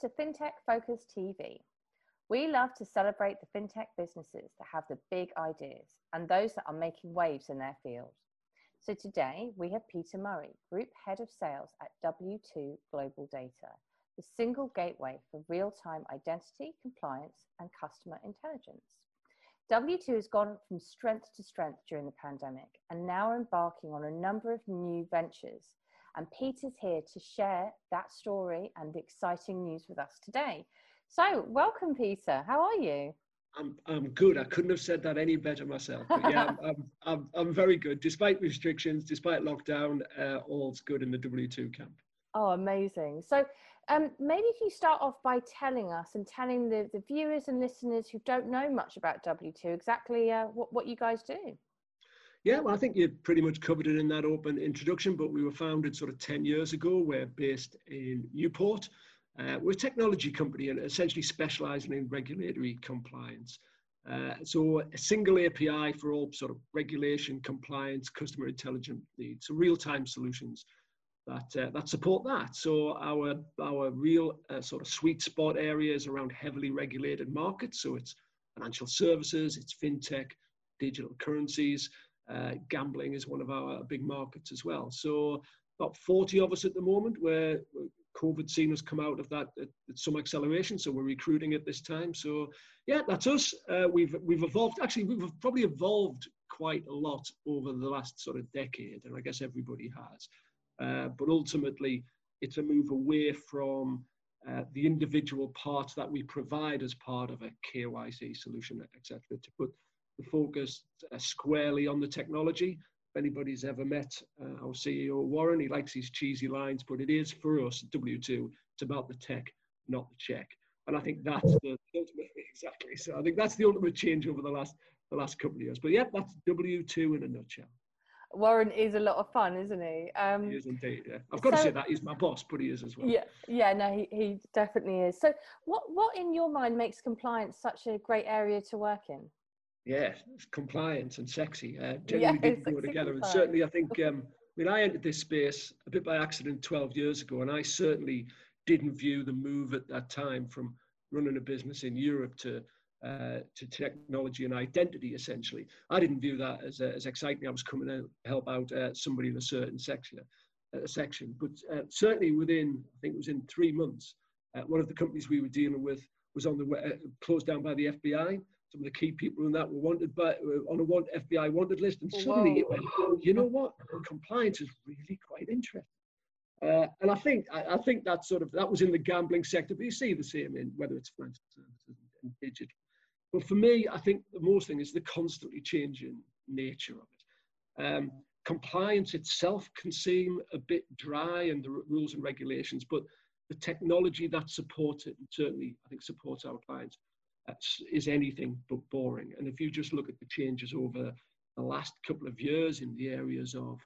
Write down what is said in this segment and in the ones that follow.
to FinTech Focus TV. We love to celebrate the FinTech businesses that have the big ideas and those that are making waves in their field. So today we have Peter Murray, Group Head of Sales at W2 Global Data, the single gateway for real-time identity, compliance and customer intelligence. W2 has gone from strength to strength during the pandemic and now are embarking on a number of new ventures. And Peter's here to share that story and the exciting news with us today. So, welcome, Peter. How are you? I'm, I'm good. I couldn't have said that any better myself. But yeah, I'm, I'm, I'm, I'm, very good. Despite restrictions, despite lockdown, uh, all's good in the W2 camp. Oh, amazing. So, um, maybe if you start off by telling us and telling the, the viewers and listeners who don't know much about W2 exactly uh, what, what you guys do. Yeah, well, I think you pretty much covered it in that open introduction, but we were founded sort of 10 years ago. We're based in Newport. Uh, we're a technology company and essentially specializing in regulatory compliance. Uh, so a single API for all sort of regulation, compliance, customer intelligence needs, so real-time solutions that uh, that support that. So our our real uh, sort of sweet spot areas around heavily regulated markets. So it's financial services, it's fintech, digital currencies, uh, gambling is one of our big markets as well. So about 40 of us at the moment where COVID seen us come out of that at, at some acceleration. So we're recruiting at this time. So yeah, that's us. Uh, we've we've evolved. Actually, we've probably evolved quite a lot over the last sort of decade, and I guess everybody has. Uh, but ultimately, it's a move away from uh, the individual parts that we provide as part of a KYC solution, etc., to put the focus uh, squarely on the technology. If anybody's ever met uh, our CEO Warren, he likes his cheesy lines, but it is for us W2. It's about the tech, not the check. And I think that's the ultimate exactly. So I think that's the ultimate change over the last the last couple of years. But yeah, that's W2 in a nutshell. Warren is a lot of fun, isn't he? Um, he is indeed. Yeah, I've got so, to say that he's my boss, but he is as well. Yeah, yeah, no, he, he definitely is. So, what what in your mind makes compliance such a great area to work in? Yeah, compliance and sexy. Uh, generally yeah, didn't go together, and certainly I think. Um, I mean, I entered this space a bit by accident 12 years ago, and I certainly didn't view the move at that time from running a business in Europe to uh, to technology and identity, essentially. I didn't view that as, uh, as exciting. I was coming to help out uh, somebody in a certain section, uh, section. But uh, certainly within, I think it was in three months, uh, one of the companies we were dealing with was on the way, closed down by the FBI. Some of the key people in that were wanted by on a want, FBI wanted list, and suddenly it went, you know what? Compliance is really quite interesting. Uh, and I think I, I, think that sort of that was in the gambling sector, but you see the same in whether it's financial services and digital. But for me, I think the most thing is the constantly changing nature of it. Um, compliance itself can seem a bit dry and the rules and regulations, but the technology that supports it, and certainly I think supports our clients, uh, is anything but boring. And if you just look at the changes over the last couple of years in the areas of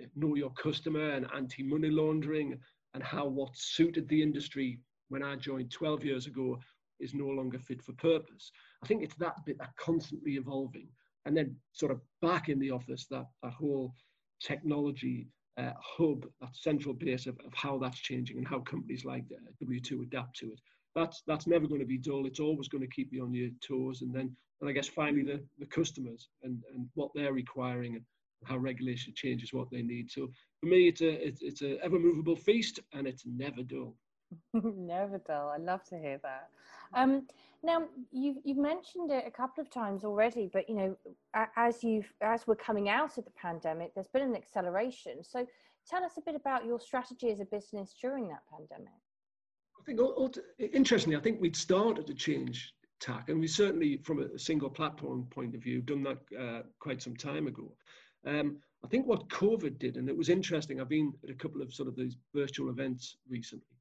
uh, know your customer and anti-money laundering and how what suited the industry when I joined 12 years ago is no longer fit for purpose. I think it's that bit that constantly evolving. And then sort of back in the office, that, that whole technology uh, hub, that central base of, of how that's changing and how companies like uh, W2 adapt to it. That's, that's never going to be dull. It's always going to keep you on your toes. And then, and I guess finally the, the customers and, and what they're requiring and how regulation changes what they need. So for me, it's a, it's, it's a ever movable feast and it's never dull. Never dull. I love to hear that. Um, now you've you've mentioned it a couple of times already, but you know, as you've as we're coming out of the pandemic, there's been an acceleration. So tell us a bit about your strategy as a business during that pandemic. I think interestingly, I think we'd started to change tack, and we certainly, from a single platform point of view, done that uh, quite some time ago. Um, I think what COVID did, and it was interesting. I've been at a couple of sort of these virtual events recently,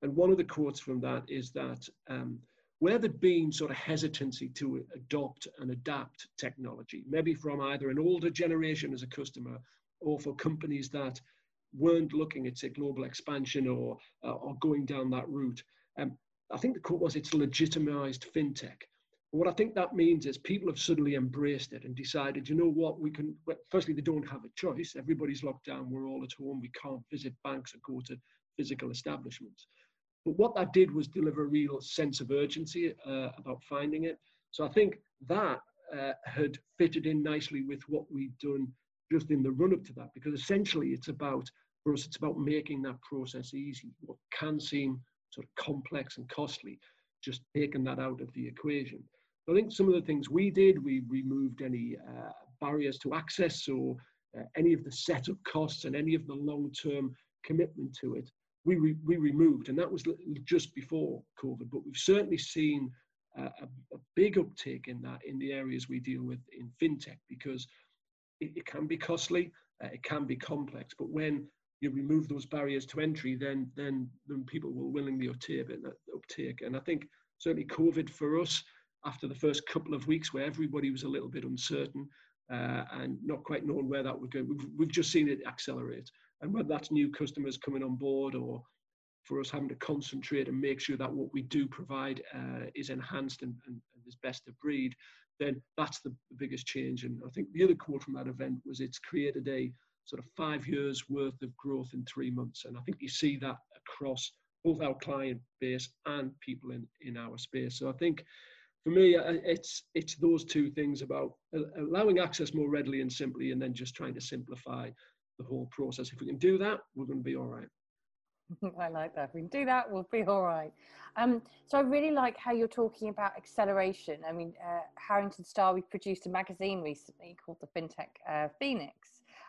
and one of the quotes from that is that um, where there'd been sort of hesitancy to adopt and adapt technology, maybe from either an older generation as a customer or for companies that weren't looking at say global expansion or uh, or going down that route. Um, I think the quote was it's legitimized fintech. what I think that means is people have suddenly embraced it and decided, you know what, we can. Well, firstly, they don't have a choice. Everybody's locked down. We're all at home. We can't visit banks or go to physical establishments. but what that did was deliver a real sense of urgency uh, about finding it. So I think that uh, had fitted in nicely with what we'd done just in the run up to that, because essentially it's about, for us, it's about making that process easy. What can seem sort of complex and costly, just taking that out of the equation. I think some of the things we did, we removed any uh, barriers to access or uh, any of the setup costs and any of the long-term commitment to it. We, re- we removed, and that was just before COVID. But we've certainly seen uh, a, a, big uptake in that in the areas we deal with in fintech because it, it can be costly, uh, it can be complex. But when you remove those barriers to entry, then then then people will willingly uptake it. Uptake, and I think certainly COVID for us after the first couple of weeks where everybody was a little bit uncertain uh, and not quite knowing where that would go. We've, we've just seen it accelerate. And whether that's new customers coming on board or for us having to concentrate and make sure that what we do provide uh, is enhanced and, and, and, is best of breed, then that's the, biggest change. And I think the other quote from that event was it's created a sort of five years worth of growth in three months. And I think you see that across both our client base and people in, in our space. So I think for me, uh, it's it's those two things about allowing access more readily and simply, and then just trying to simplify the whole process. If we can do that, we're going to be all right. I like that. If we can do that, we'll be all right. Um, so I really like how you're talking about acceleration. I mean, uh, Harrington Starr, we produced a magazine recently called the FinTech uh, Phoenix.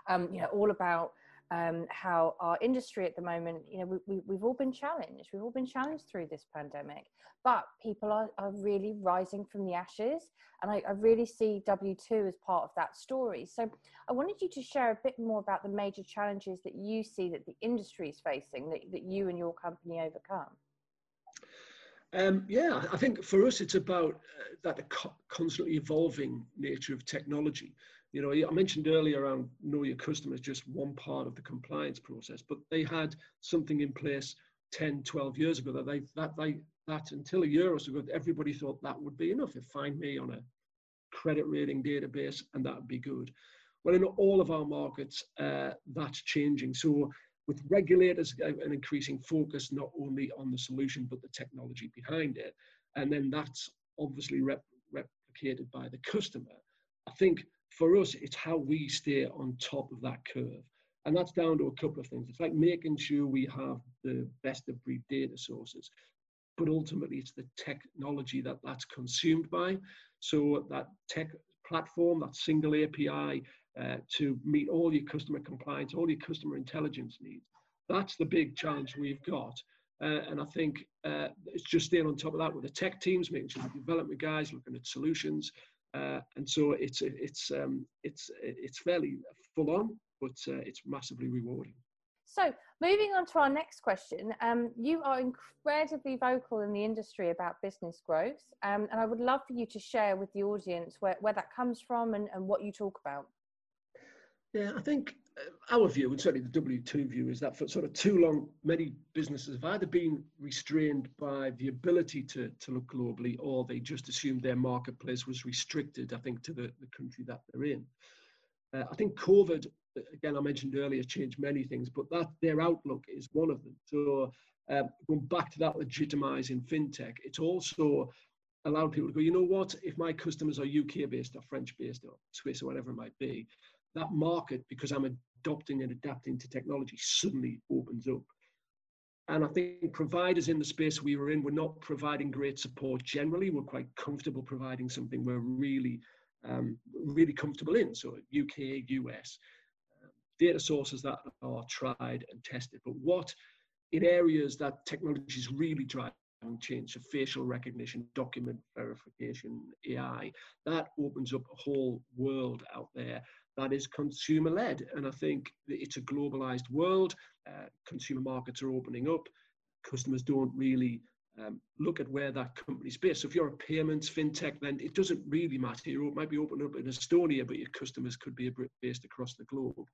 Um, you know, all about um, how our industry at the moment, you know, we, we, have all been challenged. We've all been challenged through this pandemic, but people are, are really rising from the ashes. And I, I really see W2 as part of that story. So I wanted you to share a bit more about the major challenges that you see that the industry is facing that, that you and your company overcome. Um, yeah, I think for us it's about uh, that constantly evolving nature of technology. You know, I mentioned earlier around know your customers, just one part of the compliance process, but they had something in place 10, 12 years ago that they, that they, that until a year or so ago, everybody thought that would be enough. If find me on a credit rating database and that would be good. Well, in all of our markets, uh, that's changing. So with regulators, uh, an increasing focus not only on the solution, but the technology behind it. And then that's obviously rep- replicated by the customer. I think for us, it's how we stay on top of that curve. And that's down to a couple of things. It's like making sure we have the best of breed data sources, but ultimately it's the technology that that's consumed by. So that tech platform, that single API uh, to meet all your customer compliance, all your customer intelligence needs. That's the big challenge we've got. Uh, and I think uh, it's just staying on top of that with the tech teams, making sure the development guys looking at solutions, uh, and so it's it's um, it's it's fairly full on, but uh, it's massively rewarding. So moving on to our next question, um, you are incredibly vocal in the industry about business growth, um, and I would love for you to share with the audience where, where that comes from and, and what you talk about. Yeah, I think our view, and certainly the W2 view, is that for sort of too long, many businesses have either been restrained by the ability to, to look globally or they just assumed their marketplace was restricted, I think, to the, the country that they're in. Uh, I think COVID, again, I mentioned earlier, changed many things, but that their outlook is one of them. So um, going back to that legitimizing fintech, it's also allowed people to go, you know what, if my customers are UK based or French based or Swiss or whatever it might be, that market, because I'm adopting and adapting to technology, suddenly opens up. And I think providers in the space we were in were not providing great support generally. We're quite comfortable providing something we're really, um, really comfortable in. So UK, US, um, data sources that are tried and tested. But what in areas that technology is really driving change, so facial recognition, document verification, AI, that opens up a whole world out there that is consumer led. And I think it's a globalized world. Uh, consumer markets are opening up. Customers don't really um, look at where that company's based. So if you're a payments fintech, then it doesn't really matter. You might be opening up in Estonia, but your customers could be based across the globe.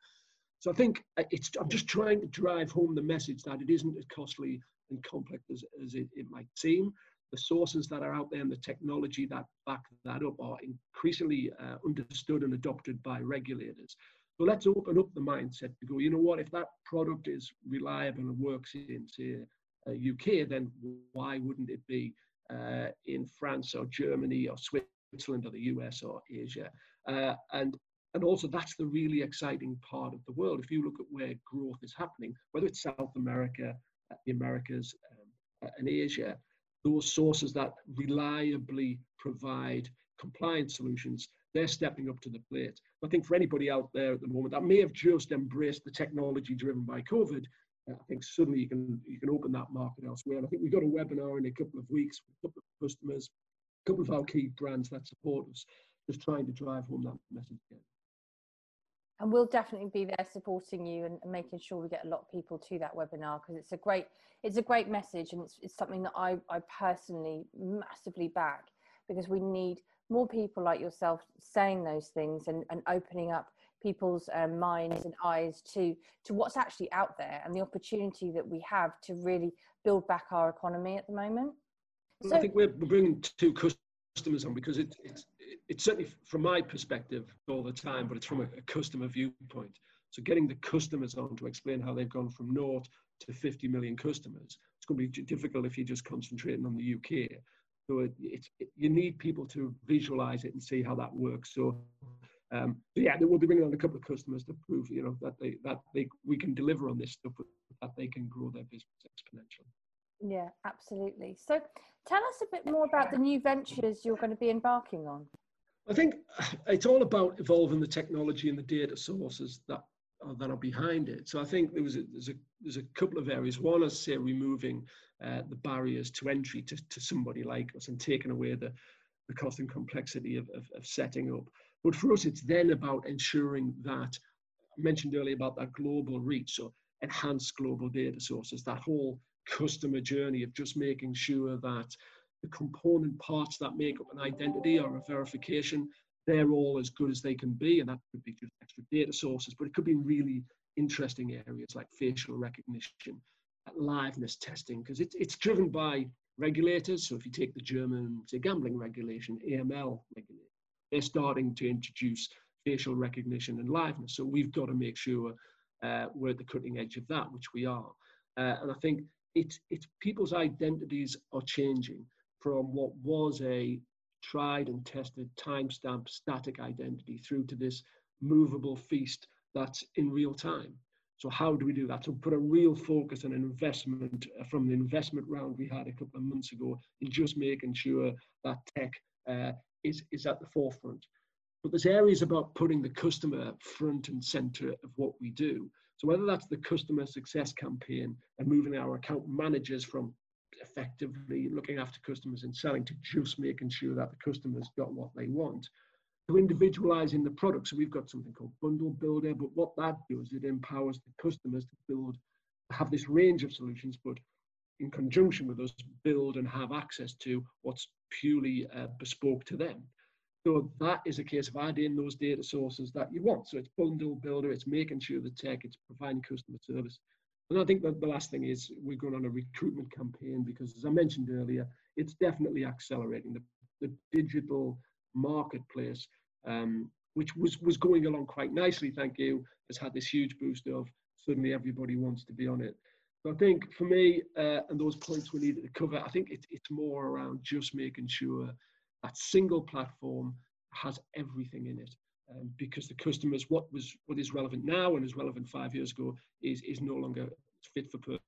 So I think uh, it's, I'm just trying to drive home the message that it isn't as costly and complex as, as it, it might seem the sources that are out there and the technology that back that up are increasingly uh, understood and adopted by regulators. So let's open up the mindset to go, you know what, if that product is reliable and works in, say, UK, then why wouldn't it be uh, in France or Germany or Switzerland or the US or Asia? Uh, and and also that's the really exciting part of the world. If you look at where growth is happening, whether it's South America, uh, the Americas, um, and Asia, those sources that reliably provide compliance solutions, they're stepping up to the plate. I think for anybody out there at the moment that may have just embraced the technology driven by COVID, uh, I think suddenly you can you can open that market elsewhere. And I think we've got a webinar in a couple of weeks with a couple of customers, a couple of our key brands that support us, just trying to drive home that message again. And we'll definitely be there supporting you and, and making sure we get a lot of people to that webinar because it's a great it's a great message and it's, it's something that I, I personally massively back because we need more people like yourself saying those things and, and opening up people's um, minds and eyes to to what's actually out there and the opportunity that we have to really build back our economy at the moment. So, I think we're bringing two customers on because it, it's it's certainly from my perspective all the time, but it's from a, a customer viewpoint. So getting the customers on to explain how they've gone from naught to 50 million customers, it's going to be difficult if you're just concentrating on the UK. So it, it's, it, you need people to visualize it and see how that works. So um, yeah, we'll be bringing on a couple of customers to prove, you know, that they that they we can deliver on this stuff, that they can grow their business exponentially. Yeah, absolutely. So, tell us a bit more about the new ventures you're going to be embarking on. I think it's all about evolving the technology and the data sources that are, that are behind it. So I think there was a, there's a there's a couple of areas. One is say removing uh, the barriers to entry to, to somebody like us and taking away the the cost and complexity of, of, of setting up. But for us, it's then about ensuring that I mentioned earlier about that global reach, so enhanced global data sources, that whole customer journey of just making sure that the component parts that make up an identity or a verification, they're all as good as they can be. And that could be just extra data sources, but it could be really interesting areas like facial recognition, liveness testing, because it, it's driven by regulators. So if you take the German, say, gambling regulation, AML regulation, they're starting to introduce facial recognition and liveness. So we've got to make sure uh, we're at the cutting edge of that, which we are. Uh, and I think it's, people's identities are changing from what was a tried and tested timestamp static identity through to this movable feast that's in real time. So how do we do that? So put a real focus and investment uh, from the investment round we had a couple of months ago in just making sure that tech uh, is, is at the forefront. But there's areas about putting the customer front and center of what we do. So whether that's the customer success campaign and moving our account managers from effectively looking after customers and selling to just making sure that the customers got what they want, to individualizing the product. So we've got something called Bundle Builder, but what that does, it empowers the customers to build, have this range of solutions, but in conjunction with us, build and have access to what's purely uh, bespoke to them. So that is a case of adding those data sources that you want. So it's bundle builder, it's making sure the tech, it's providing customer service. And I think that the last thing is we're going on a recruitment campaign because, as I mentioned earlier, it's definitely accelerating the, the digital marketplace, um, which was, was going along quite nicely, thank you, has had this huge boost of suddenly everybody wants to be on it. So I think for me, uh, and those points we needed to cover, I think it, it's more around just making sure that single platform has everything in it. Um, because the customers, what was what is relevant now and is relevant five years ago, is is no longer fit for purpose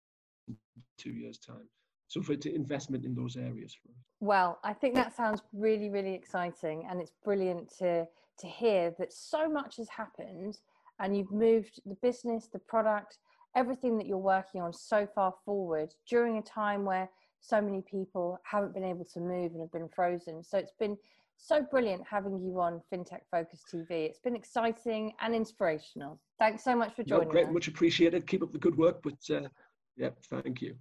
two years time. So for investment in those areas. Well, I think that sounds really really exciting, and it's brilliant to to hear that so much has happened, and you've moved the business, the product, everything that you're working on so far forward during a time where so many people haven't been able to move and have been frozen. So it's been so brilliant having you on FinTech Focus TV. It's been exciting and inspirational. Thanks so much for joining no, great, us. much appreciated. Keep up the good work, but uh, yeah, thank you.